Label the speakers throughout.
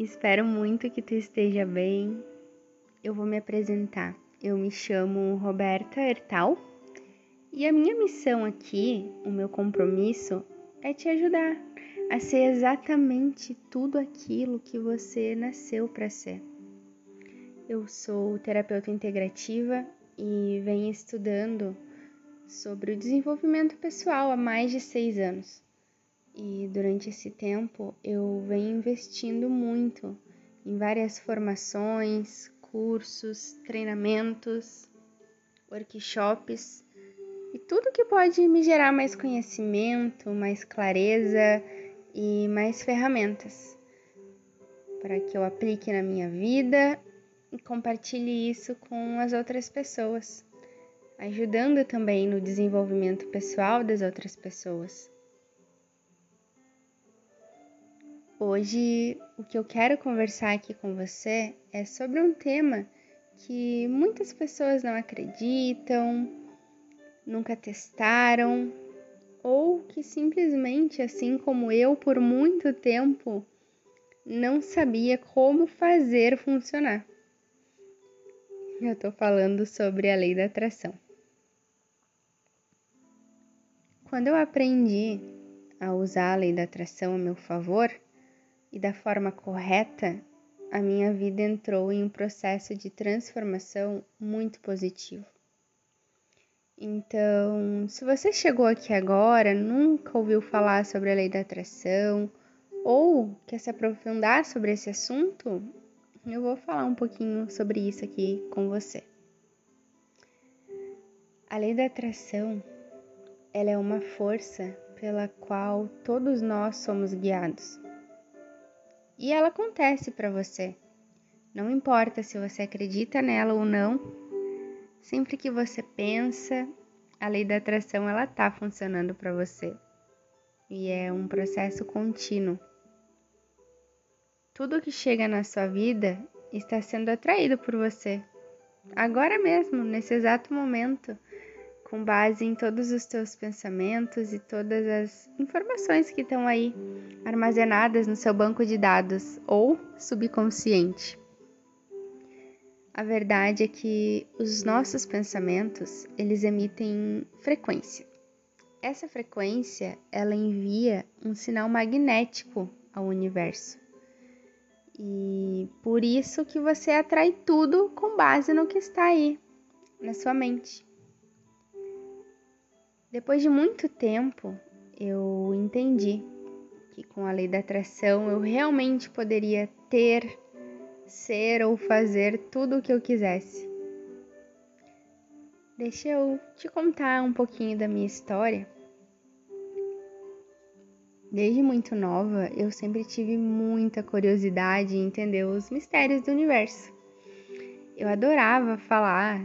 Speaker 1: Espero muito que tu esteja bem. Eu vou me apresentar. Eu me chamo Roberta Ertal e a minha missão aqui, o meu compromisso, é te ajudar a ser exatamente tudo aquilo que você nasceu para ser. Eu sou terapeuta integrativa e venho estudando sobre o desenvolvimento pessoal há mais de seis anos. E durante esse tempo eu venho investindo muito em várias formações, cursos, treinamentos, workshops e tudo que pode me gerar mais conhecimento, mais clareza e mais ferramentas para que eu aplique na minha vida e compartilhe isso com as outras pessoas, ajudando também no desenvolvimento pessoal das outras pessoas. Hoje, o que eu quero conversar aqui com você é sobre um tema que muitas pessoas não acreditam, nunca testaram, ou que simplesmente, assim como eu, por muito tempo, não sabia como fazer funcionar. Eu estou falando sobre a lei da atração. Quando eu aprendi a usar a lei da atração a meu favor, e da forma correta, a minha vida entrou em um processo de transformação muito positivo. Então, se você chegou aqui agora, nunca ouviu falar sobre a lei da atração ou quer se aprofundar sobre esse assunto, eu vou falar um pouquinho sobre isso aqui com você. A lei da atração, ela é uma força pela qual todos nós somos guiados e ela acontece para você. Não importa se você acredita nela ou não, sempre que você pensa, a lei da atração ela tá funcionando para você. E é um processo contínuo. Tudo que chega na sua vida está sendo atraído por você. Agora mesmo, nesse exato momento com base em todos os teus pensamentos e todas as informações que estão aí armazenadas no seu banco de dados ou subconsciente. A verdade é que os nossos pensamentos, eles emitem frequência. Essa frequência, ela envia um sinal magnético ao universo. E por isso que você atrai tudo com base no que está aí na sua mente. Depois de muito tempo, eu entendi que com a lei da atração eu realmente poderia ter, ser ou fazer tudo o que eu quisesse. Deixa eu te contar um pouquinho da minha história. Desde muito nova, eu sempre tive muita curiosidade em entender os mistérios do universo. Eu adorava falar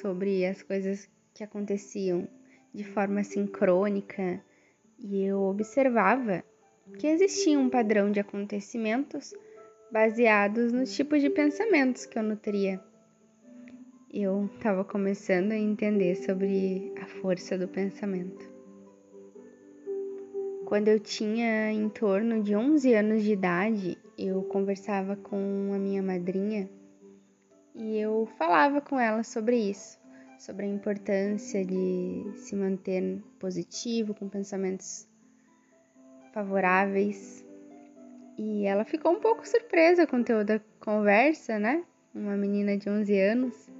Speaker 1: sobre as coisas que aconteciam de forma sincrônica e eu observava que existia um padrão de acontecimentos baseados nos tipos de pensamentos que eu nutria. Eu estava começando a entender sobre a força do pensamento. Quando eu tinha em torno de 11 anos de idade, eu conversava com a minha madrinha e eu falava com ela sobre isso sobre a importância de se manter positivo, com pensamentos favoráveis. E ela ficou um pouco surpresa com o conteúdo da conversa, né? Uma menina de 11 anos.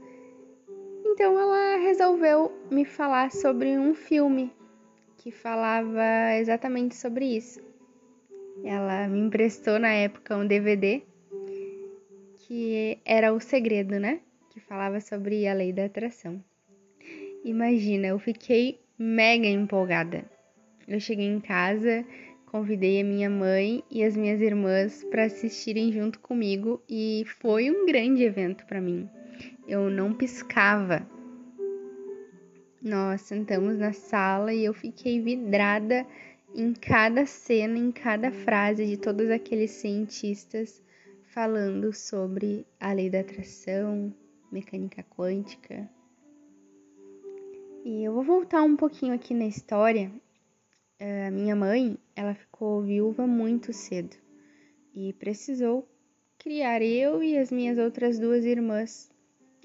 Speaker 1: Então ela resolveu me falar sobre um filme que falava exatamente sobre isso. Ela me emprestou na época um DVD que era O Segredo, né? Que falava sobre a lei da atração. Imagina, eu fiquei mega empolgada. Eu cheguei em casa, convidei a minha mãe e as minhas irmãs para assistirem junto comigo e foi um grande evento para mim. Eu não piscava. Nós sentamos na sala e eu fiquei vidrada em cada cena, em cada frase de todos aqueles cientistas falando sobre a lei da atração, mecânica quântica, e eu vou voltar um pouquinho aqui na história. A minha mãe, ela ficou viúva muito cedo e precisou criar eu e as minhas outras duas irmãs.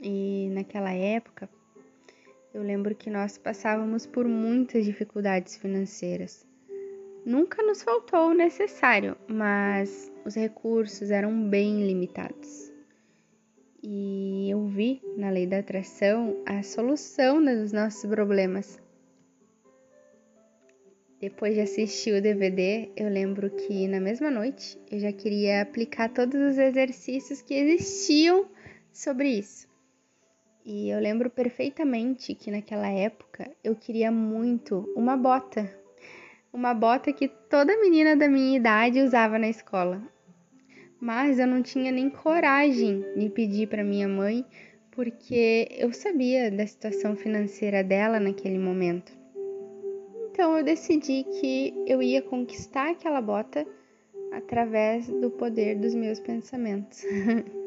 Speaker 1: E naquela época, eu lembro que nós passávamos por muitas dificuldades financeiras. Nunca nos faltou o necessário, mas os recursos eram bem limitados. E eu vi na lei da atração a solução dos nossos problemas. Depois de assistir o DVD, eu lembro que na mesma noite eu já queria aplicar todos os exercícios que existiam sobre isso. E eu lembro perfeitamente que naquela época eu queria muito uma bota. Uma bota que toda menina da minha idade usava na escola. Mas eu não tinha nem coragem de pedir para minha mãe, porque eu sabia da situação financeira dela naquele momento. Então eu decidi que eu ia conquistar aquela bota através do poder dos meus pensamentos.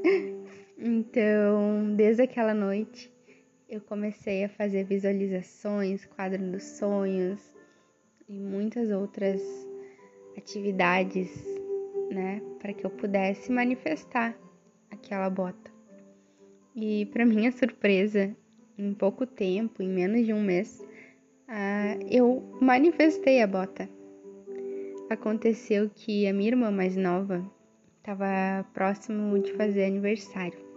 Speaker 1: então, desde aquela noite, eu comecei a fazer visualizações, quadro dos sonhos e muitas outras atividades, né, para que eu pudesse manifestar aquela bota. E para minha surpresa, em pouco tempo, em menos de um mês, ah, eu manifestei a bota. Aconteceu que a minha irmã mais nova estava próximo de fazer aniversário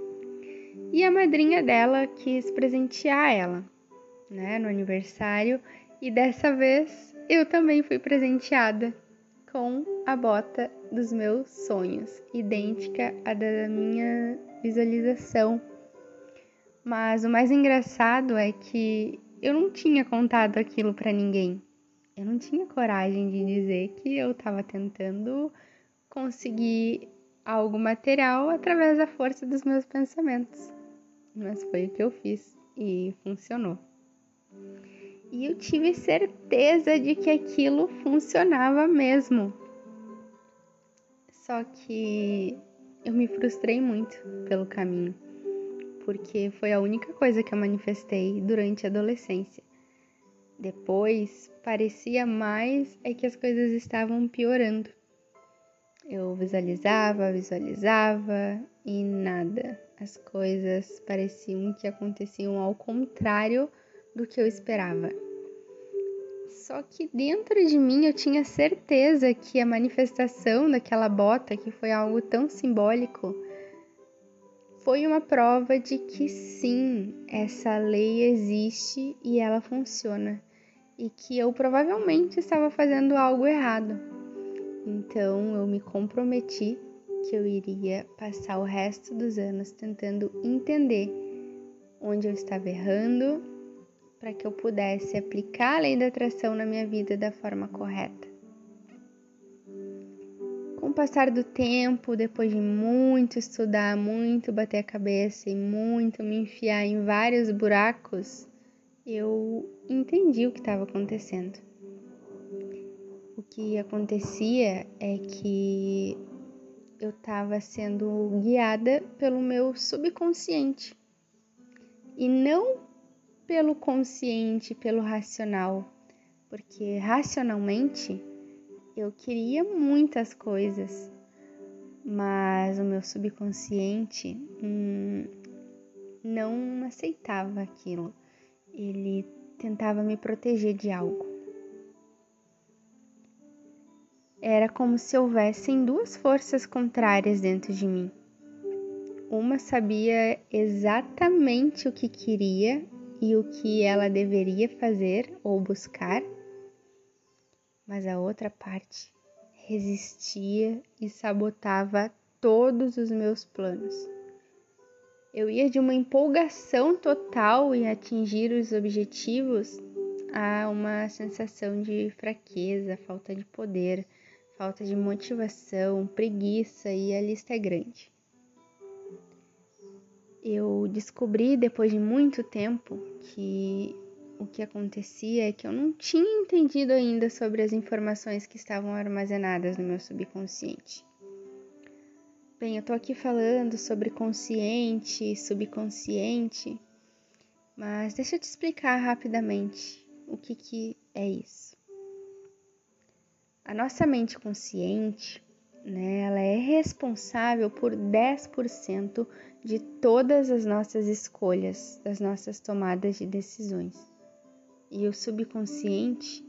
Speaker 1: e a madrinha dela quis presentear ela, né, no aniversário e dessa vez eu também fui presenteada com a bota dos meus sonhos, idêntica à da minha visualização. Mas o mais engraçado é que eu não tinha contado aquilo para ninguém. Eu não tinha coragem de dizer que eu estava tentando conseguir algo material através da força dos meus pensamentos. Mas foi o que eu fiz e funcionou. E eu tive certeza de que aquilo funcionava mesmo. Só que eu me frustrei muito pelo caminho porque foi a única coisa que eu manifestei durante a adolescência. Depois, parecia mais é que as coisas estavam piorando. Eu visualizava, visualizava e nada. As coisas pareciam que aconteciam ao contrário do que eu esperava. Só que dentro de mim eu tinha certeza que a manifestação daquela bota, que foi algo tão simbólico, foi uma prova de que sim, essa lei existe e ela funciona, e que eu provavelmente estava fazendo algo errado. Então eu me comprometi que eu iria passar o resto dos anos tentando entender onde eu estava errando para que eu pudesse aplicar a lei da atração na minha vida da forma correta. Com o passar do tempo, depois de muito estudar, muito bater a cabeça e muito me enfiar em vários buracos, eu entendi o que estava acontecendo. O que acontecia é que eu estava sendo guiada pelo meu subconsciente e não pelo consciente, pelo racional, porque racionalmente eu queria muitas coisas, mas o meu subconsciente hum, não aceitava aquilo. Ele tentava me proteger de algo. Era como se houvessem duas forças contrárias dentro de mim. Uma sabia exatamente o que queria e o que ela deveria fazer ou buscar, mas a outra parte resistia e sabotava todos os meus planos. Eu ia de uma empolgação total em atingir os objetivos a uma sensação de fraqueza, falta de poder, falta de motivação, preguiça e a lista é grande. Eu descobri depois de muito tempo que o que acontecia é que eu não tinha entendido ainda sobre as informações que estavam armazenadas no meu subconsciente. Bem, eu tô aqui falando sobre consciente e subconsciente, mas deixa eu te explicar rapidamente o que, que é isso. A nossa mente consciente né? Ela é responsável por 10% de todas as nossas escolhas, das nossas tomadas de decisões. E o subconsciente,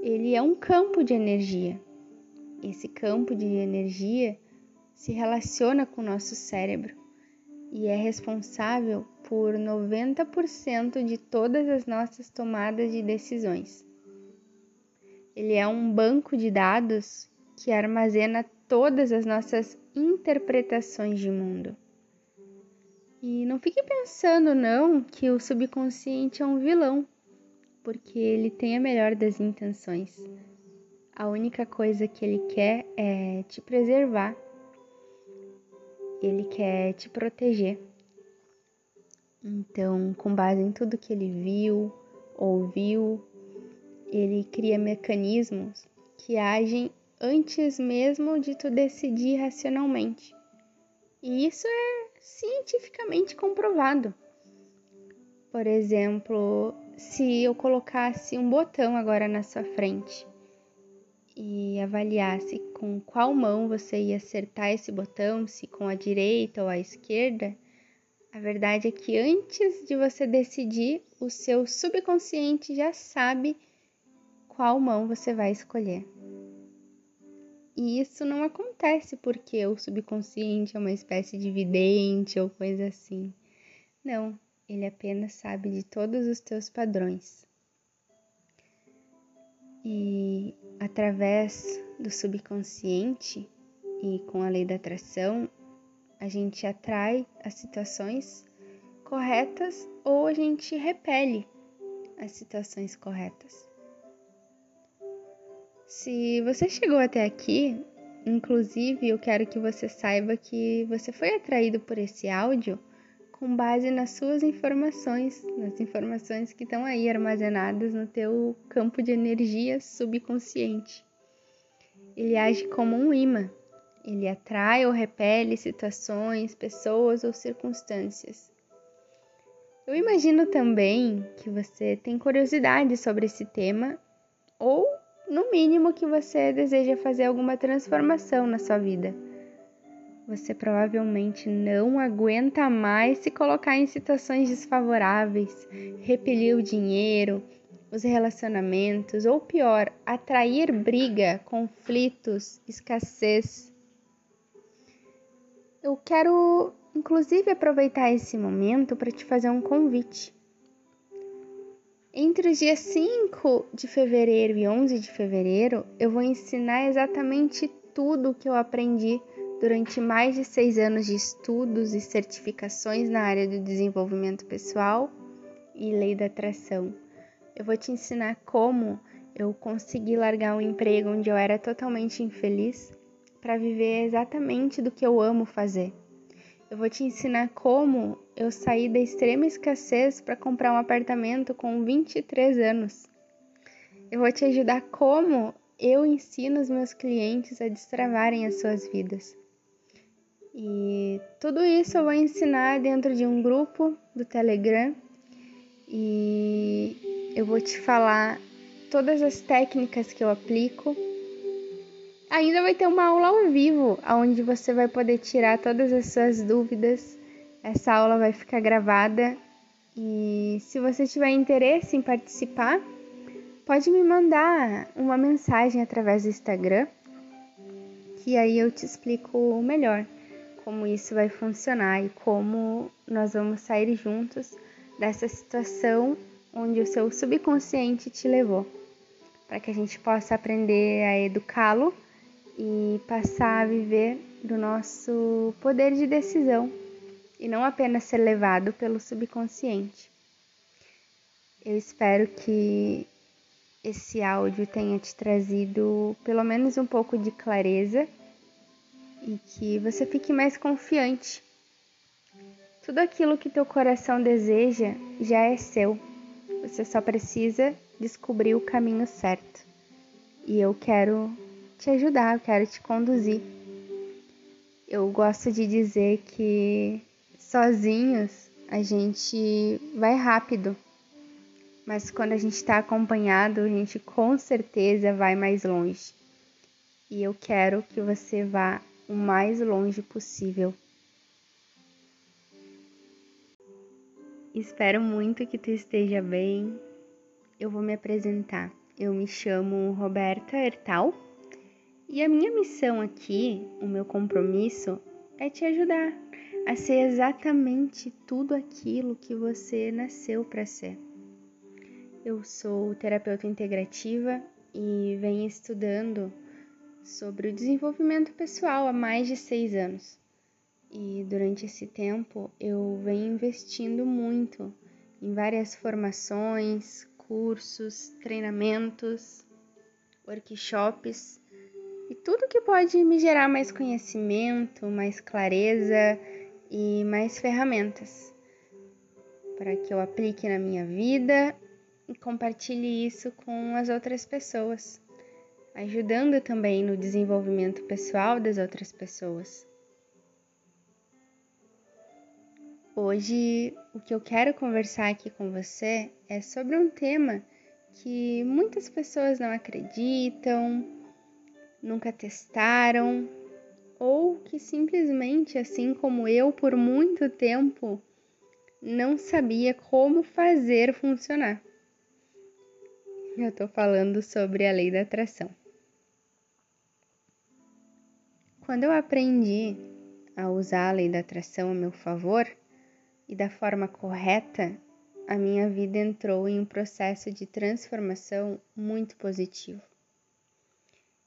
Speaker 1: ele é um campo de energia. Esse campo de energia se relaciona com o nosso cérebro e é responsável por 90% de todas as nossas tomadas de decisões. Ele é um banco de dados que armazena todas as nossas interpretações de mundo. E não fique pensando não que o subconsciente é um vilão, porque ele tem a melhor das intenções. A única coisa que ele quer é te preservar. Ele quer te proteger. Então, com base em tudo que ele viu, ouviu, ele cria mecanismos que agem antes mesmo de tu decidir racionalmente. E isso é cientificamente comprovado. Por exemplo, se eu colocasse um botão agora na sua frente e avaliasse com qual mão você ia acertar esse botão, se com a direita ou a esquerda, a verdade é que antes de você decidir, o seu subconsciente já sabe qual mão você vai escolher. E isso não acontece porque o subconsciente é uma espécie de vidente ou coisa assim. Não, ele apenas sabe de todos os teus padrões. E através do subconsciente e com a lei da atração, a gente atrai as situações corretas ou a gente repele as situações corretas. Se você chegou até aqui, inclusive eu quero que você saiba que você foi atraído por esse áudio com base nas suas informações, nas informações que estão aí armazenadas no teu campo de energia subconsciente. Ele age como um imã. Ele atrai ou repele situações, pessoas ou circunstâncias. Eu imagino também que você tem curiosidade sobre esse tema ou no mínimo que você deseja fazer alguma transformação na sua vida. Você provavelmente não aguenta mais se colocar em situações desfavoráveis, repelir o dinheiro, os relacionamentos, ou pior, atrair briga, conflitos, escassez. Eu quero, inclusive, aproveitar esse momento para te fazer um convite. Entre os dias 5 de fevereiro e 11 de fevereiro, eu vou ensinar exatamente tudo o que eu aprendi durante mais de seis anos de estudos e certificações na área do desenvolvimento pessoal e lei da atração. Eu vou te ensinar como eu consegui largar um emprego onde eu era totalmente infeliz para viver exatamente do que eu amo fazer. Eu vou te ensinar como eu saí da extrema escassez para comprar um apartamento com 23 anos. Eu vou te ajudar como eu ensino os meus clientes a destravarem as suas vidas. E tudo isso eu vou ensinar dentro de um grupo do Telegram e eu vou te falar todas as técnicas que eu aplico Ainda vai ter uma aula ao vivo, onde você vai poder tirar todas as suas dúvidas. Essa aula vai ficar gravada. E se você tiver interesse em participar, pode me mandar uma mensagem através do Instagram, que aí eu te explico melhor como isso vai funcionar e como nós vamos sair juntos dessa situação onde o seu subconsciente te levou, para que a gente possa aprender a educá-lo e passar a viver do nosso poder de decisão e não apenas ser levado pelo subconsciente. Eu espero que esse áudio tenha te trazido pelo menos um pouco de clareza e que você fique mais confiante. Tudo aquilo que teu coração deseja já é seu. Você só precisa descobrir o caminho certo. E eu quero te ajudar, eu quero te conduzir. Eu gosto de dizer que sozinhos a gente vai rápido, mas quando a gente está acompanhado, a gente com certeza vai mais longe. e eu quero que você vá o mais longe possível. Espero muito que tu esteja bem. Eu vou me apresentar. Eu me chamo Roberta Ertal e a minha missão aqui, o meu compromisso, é te ajudar a ser exatamente tudo aquilo que você nasceu para ser. Eu sou terapeuta integrativa e venho estudando sobre o desenvolvimento pessoal há mais de seis anos. E durante esse tempo eu venho investindo muito em várias formações, cursos, treinamentos, workshops e tudo que pode me gerar mais conhecimento, mais clareza e mais ferramentas para que eu aplique na minha vida e compartilhe isso com as outras pessoas, ajudando também no desenvolvimento pessoal das outras pessoas. Hoje, o que eu quero conversar aqui com você é sobre um tema que muitas pessoas não acreditam, nunca testaram, ou que simplesmente, assim como eu, por muito tempo, não sabia como fazer funcionar. Eu estou falando sobre a lei da atração. Quando eu aprendi a usar a lei da atração a meu favor, e da forma correta, a minha vida entrou em um processo de transformação muito positivo.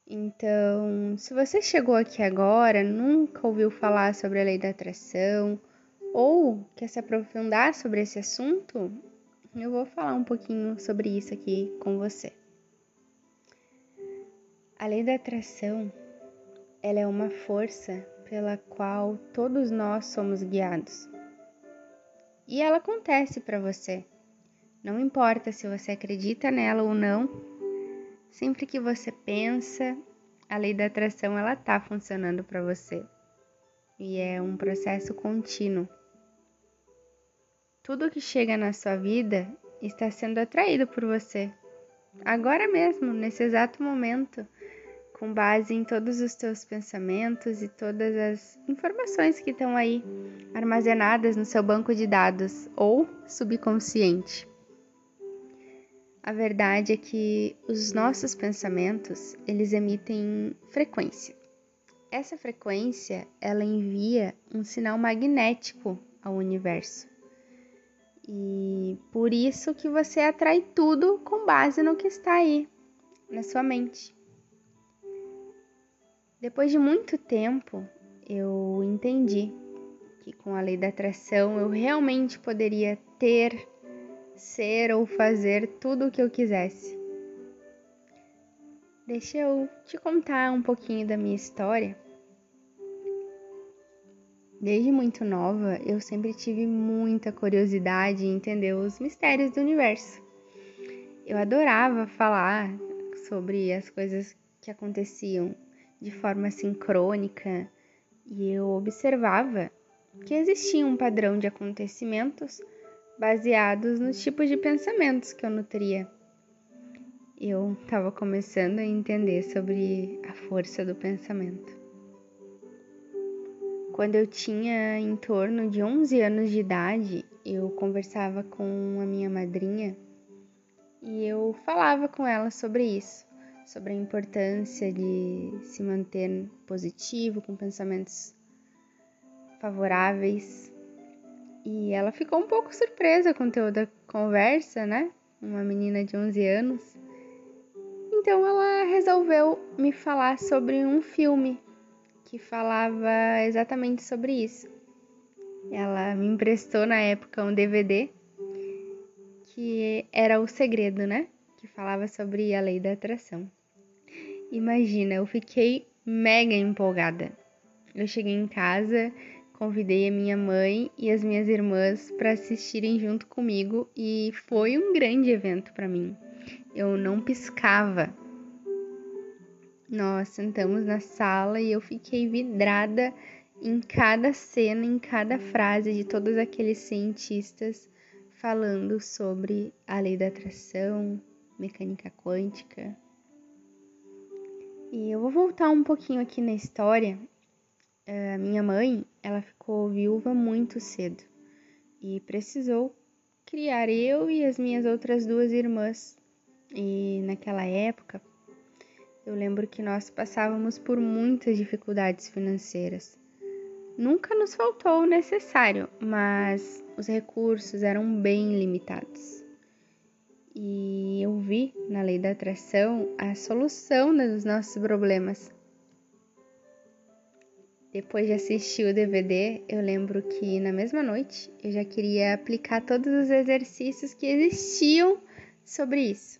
Speaker 1: Então, se você chegou aqui agora, nunca ouviu falar sobre a lei da atração ou quer se aprofundar sobre esse assunto, eu vou falar um pouquinho sobre isso aqui com você. A lei da atração, ela é uma força pela qual todos nós somos guiados e ela acontece para você. Não importa se você acredita nela ou não, sempre que você pensa, a lei da atração ela tá funcionando para você. E é um processo contínuo. Tudo que chega na sua vida está sendo atraído por você. Agora mesmo, nesse exato momento com base em todos os teus pensamentos e todas as informações que estão aí armazenadas no seu banco de dados ou subconsciente. A verdade é que os nossos pensamentos, eles emitem frequência. Essa frequência, ela envia um sinal magnético ao universo. E por isso que você atrai tudo com base no que está aí na sua mente. Depois de muito tempo, eu entendi que com a lei da atração eu realmente poderia ter, ser ou fazer tudo o que eu quisesse. Deixa eu te contar um pouquinho da minha história. Desde muito nova, eu sempre tive muita curiosidade em entender os mistérios do universo. Eu adorava falar sobre as coisas que aconteciam de forma sincrônica e eu observava que existia um padrão de acontecimentos baseados nos tipos de pensamentos que eu nutria. Eu estava começando a entender sobre a força do pensamento. Quando eu tinha em torno de 11 anos de idade, eu conversava com a minha madrinha e eu falava com ela sobre isso sobre a importância de se manter positivo, com pensamentos favoráveis. E ela ficou um pouco surpresa com o conteúdo da conversa, né? Uma menina de 11 anos. Então ela resolveu me falar sobre um filme que falava exatamente sobre isso. Ela me emprestou na época um DVD que era O Segredo, né? Que falava sobre a lei da atração. Imagina, eu fiquei mega empolgada. Eu cheguei em casa, convidei a minha mãe e as minhas irmãs para assistirem junto comigo e foi um grande evento para mim. Eu não piscava. Nós sentamos na sala e eu fiquei vidrada em cada cena, em cada frase de todos aqueles cientistas falando sobre a lei da atração, mecânica quântica, E eu vou voltar um pouquinho aqui na história. A minha mãe, ela ficou viúva muito cedo e precisou criar eu e as minhas outras duas irmãs. E naquela época, eu lembro que nós passávamos por muitas dificuldades financeiras. Nunca nos faltou o necessário, mas os recursos eram bem limitados. E eu vi na lei da atração a solução dos nossos problemas. Depois de assistir o DVD, eu lembro que na mesma noite eu já queria aplicar todos os exercícios que existiam sobre isso.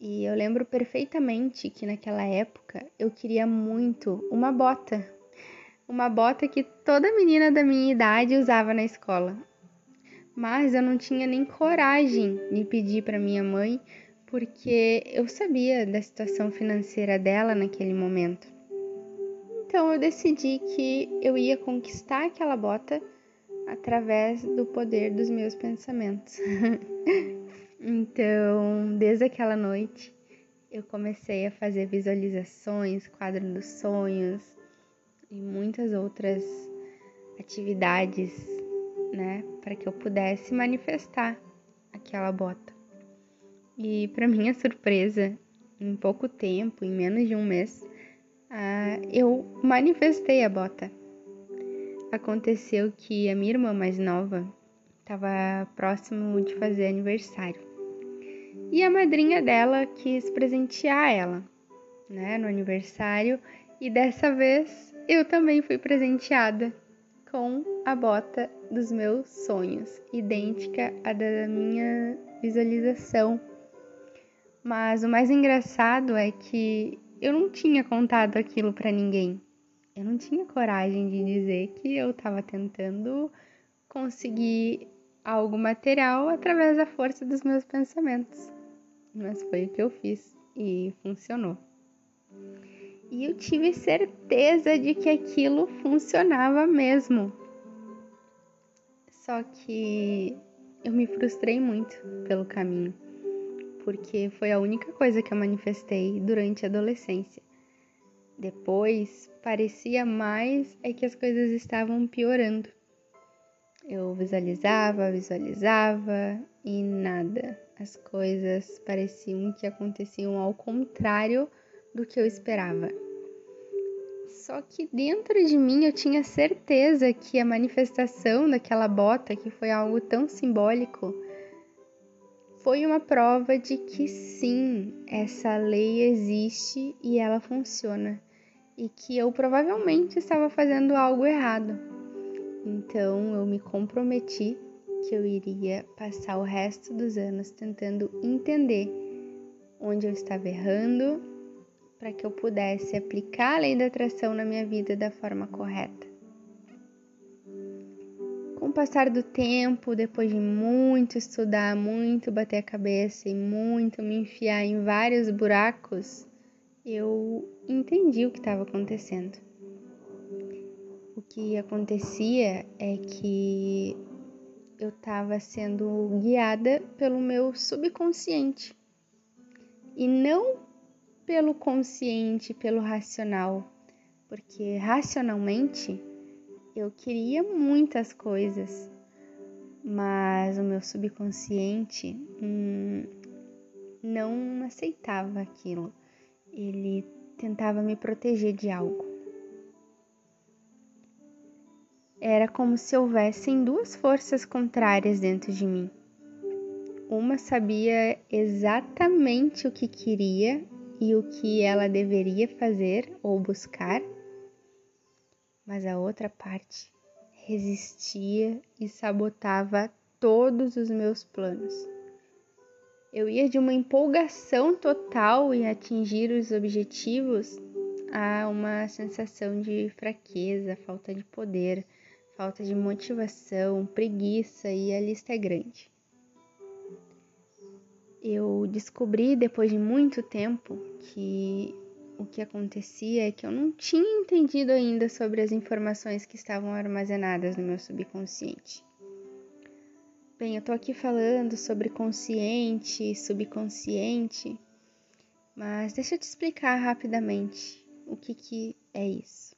Speaker 1: E eu lembro perfeitamente que naquela época eu queria muito uma bota. Uma bota que toda menina da minha idade usava na escola. Mas eu não tinha nem coragem de pedir para minha mãe, porque eu sabia da situação financeira dela naquele momento. Então eu decidi que eu ia conquistar aquela bota através do poder dos meus pensamentos. Então, desde aquela noite, eu comecei a fazer visualizações, quadro dos sonhos e muitas outras atividades, né, para que eu pudesse manifestar aquela bota. E para minha surpresa, em pouco tempo, em menos de um mês, uh, eu manifestei a bota. Aconteceu que a minha irmã mais nova estava próximo de fazer aniversário e a madrinha dela quis presentear ela, né, no aniversário, e dessa vez eu também fui presenteada com a bota dos meus sonhos, idêntica à da minha visualização. Mas o mais engraçado é que eu não tinha contado aquilo para ninguém. Eu não tinha coragem de dizer que eu estava tentando conseguir algo material através da força dos meus pensamentos mas foi o que eu fiz e funcionou. E eu tive certeza de que aquilo funcionava mesmo. Só que eu me frustrei muito pelo caminho, porque foi a única coisa que eu manifestei durante a adolescência. Depois, parecia mais é que as coisas estavam piorando. Eu visualizava, visualizava e nada as coisas pareciam que aconteciam ao contrário do que eu esperava. Só que dentro de mim eu tinha certeza que a manifestação daquela bota, que foi algo tão simbólico, foi uma prova de que sim, essa lei existe e ela funciona, e que eu provavelmente estava fazendo algo errado. Então eu me comprometi que eu iria passar o resto dos anos tentando entender onde eu estava errando para que eu pudesse aplicar a lei da atração na minha vida da forma correta. Com o passar do tempo, depois de muito estudar, muito bater a cabeça e muito me enfiar em vários buracos, eu entendi o que estava acontecendo. O que acontecia é que eu estava sendo guiada pelo meu subconsciente e não pelo consciente, pelo racional, porque racionalmente eu queria muitas coisas, mas o meu subconsciente hum, não aceitava aquilo. Ele tentava me proteger de algo. Era como se houvessem duas forças contrárias dentro de mim. Uma sabia exatamente o que queria e o que ela deveria fazer ou buscar, mas a outra parte resistia e sabotava todos os meus planos. Eu ia de uma empolgação total em atingir os objetivos a uma sensação de fraqueza, falta de poder falta de motivação, preguiça e a lista é grande. Eu descobri depois de muito tempo que o que acontecia é que eu não tinha entendido ainda sobre as informações que estavam armazenadas no meu subconsciente. Bem, eu tô aqui falando sobre consciente e subconsciente, Mas deixa eu te explicar rapidamente o que, que é isso.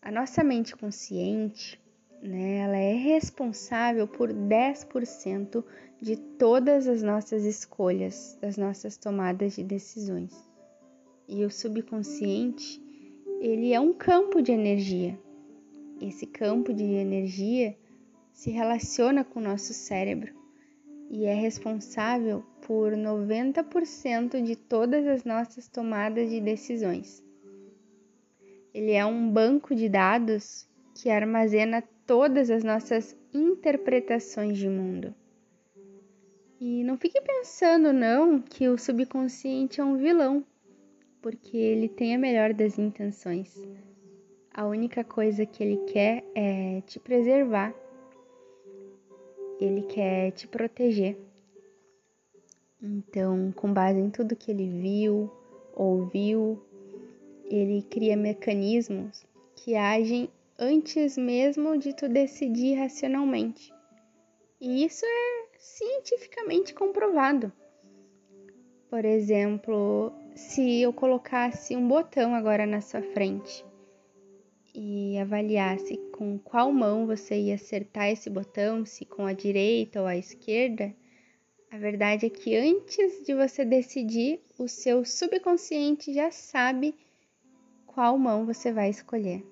Speaker 1: A nossa mente consciente, né, ela é responsável por 10% de todas as nossas escolhas, das nossas tomadas de decisões. E o subconsciente, ele é um campo de energia. Esse campo de energia se relaciona com o nosso cérebro e é responsável por 90% de todas as nossas tomadas de decisões. Ele é um banco de dados que armazena todas as nossas interpretações de mundo. E não fique pensando não que o subconsciente é um vilão, porque ele tem a melhor das intenções. A única coisa que ele quer é te preservar. Ele quer te proteger. Então, com base em tudo que ele viu, ouviu, ele cria mecanismos que agem antes mesmo de tu decidir racionalmente. E isso é cientificamente comprovado. Por exemplo, se eu colocasse um botão agora na sua frente e avaliasse com qual mão você ia acertar esse botão, se com a direita ou a esquerda, a verdade é que antes de você decidir, o seu subconsciente já sabe qual mão você vai escolher.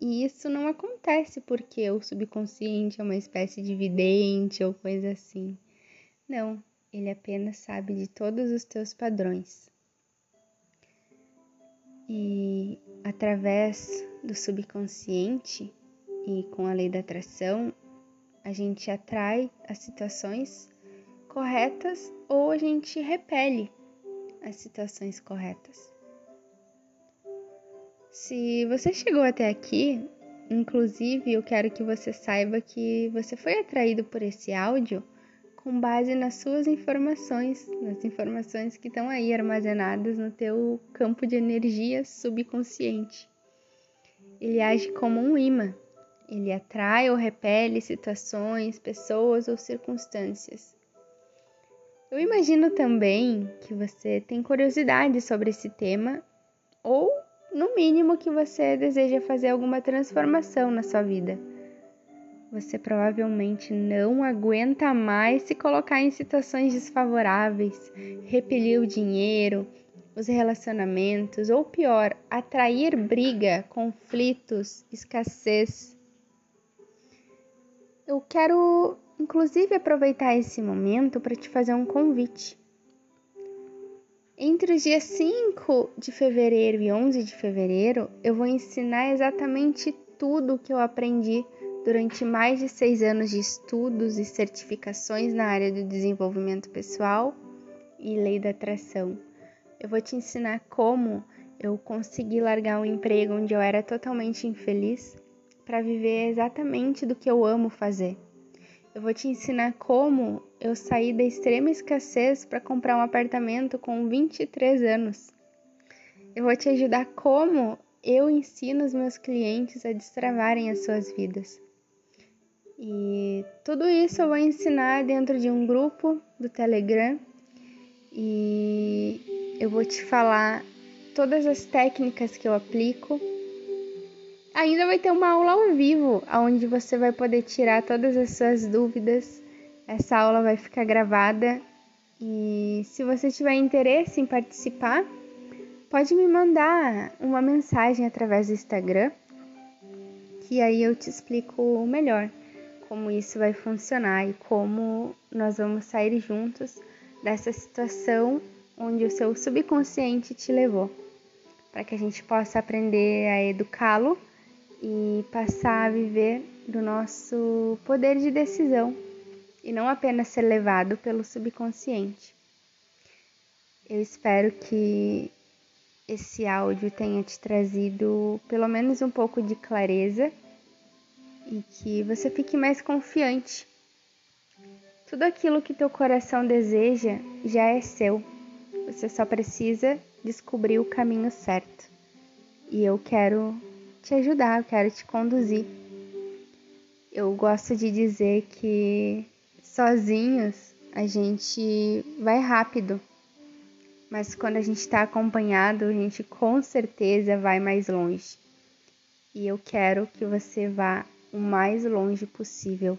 Speaker 1: E isso não acontece porque o subconsciente é uma espécie de vidente ou coisa assim. Não, ele apenas sabe de todos os teus padrões. E através do subconsciente e com a lei da atração, a gente atrai as situações corretas ou a gente repele as situações corretas. Se você chegou até aqui, inclusive eu quero que você saiba que você foi atraído por esse áudio com base nas suas informações, nas informações que estão aí armazenadas no teu campo de energia subconsciente. Ele age como um imã. Ele atrai ou repele situações, pessoas ou circunstâncias. Eu imagino também que você tem curiosidade sobre esse tema ou no mínimo que você deseja fazer alguma transformação na sua vida. Você provavelmente não aguenta mais se colocar em situações desfavoráveis, repelir o dinheiro, os relacionamentos, ou pior, atrair briga, conflitos, escassez. Eu quero, inclusive, aproveitar esse momento para te fazer um convite. Entre os dias 5 de fevereiro e 11 de fevereiro, eu vou ensinar exatamente tudo o que eu aprendi durante mais de seis anos de estudos e certificações na área do desenvolvimento pessoal e lei da atração. Eu vou te ensinar como eu consegui largar um emprego onde eu era totalmente infeliz para viver exatamente do que eu amo fazer. Eu vou te ensinar como eu saí da extrema escassez para comprar um apartamento com 23 anos. Eu vou te ajudar como eu ensino os meus clientes a destravarem as suas vidas. E tudo isso eu vou ensinar dentro de um grupo do Telegram. E eu vou te falar todas as técnicas que eu aplico. Ainda vai ter uma aula ao vivo, onde você vai poder tirar todas as suas dúvidas. Essa aula vai ficar gravada. E se você tiver interesse em participar, pode me mandar uma mensagem através do Instagram, que aí eu te explico melhor como isso vai funcionar e como nós vamos sair juntos dessa situação onde o seu subconsciente te levou, para que a gente possa aprender a educá-lo e passar a viver do nosso poder de decisão e não apenas ser levado pelo subconsciente. Eu espero que esse áudio tenha te trazido pelo menos um pouco de clareza e que você fique mais confiante. Tudo aquilo que teu coração deseja já é seu. Você só precisa descobrir o caminho certo. E eu quero te ajudar, eu quero te conduzir. Eu gosto de dizer que sozinhos a gente vai rápido, mas quando a gente está acompanhado, a gente com certeza vai mais longe. E eu quero que você vá o mais longe possível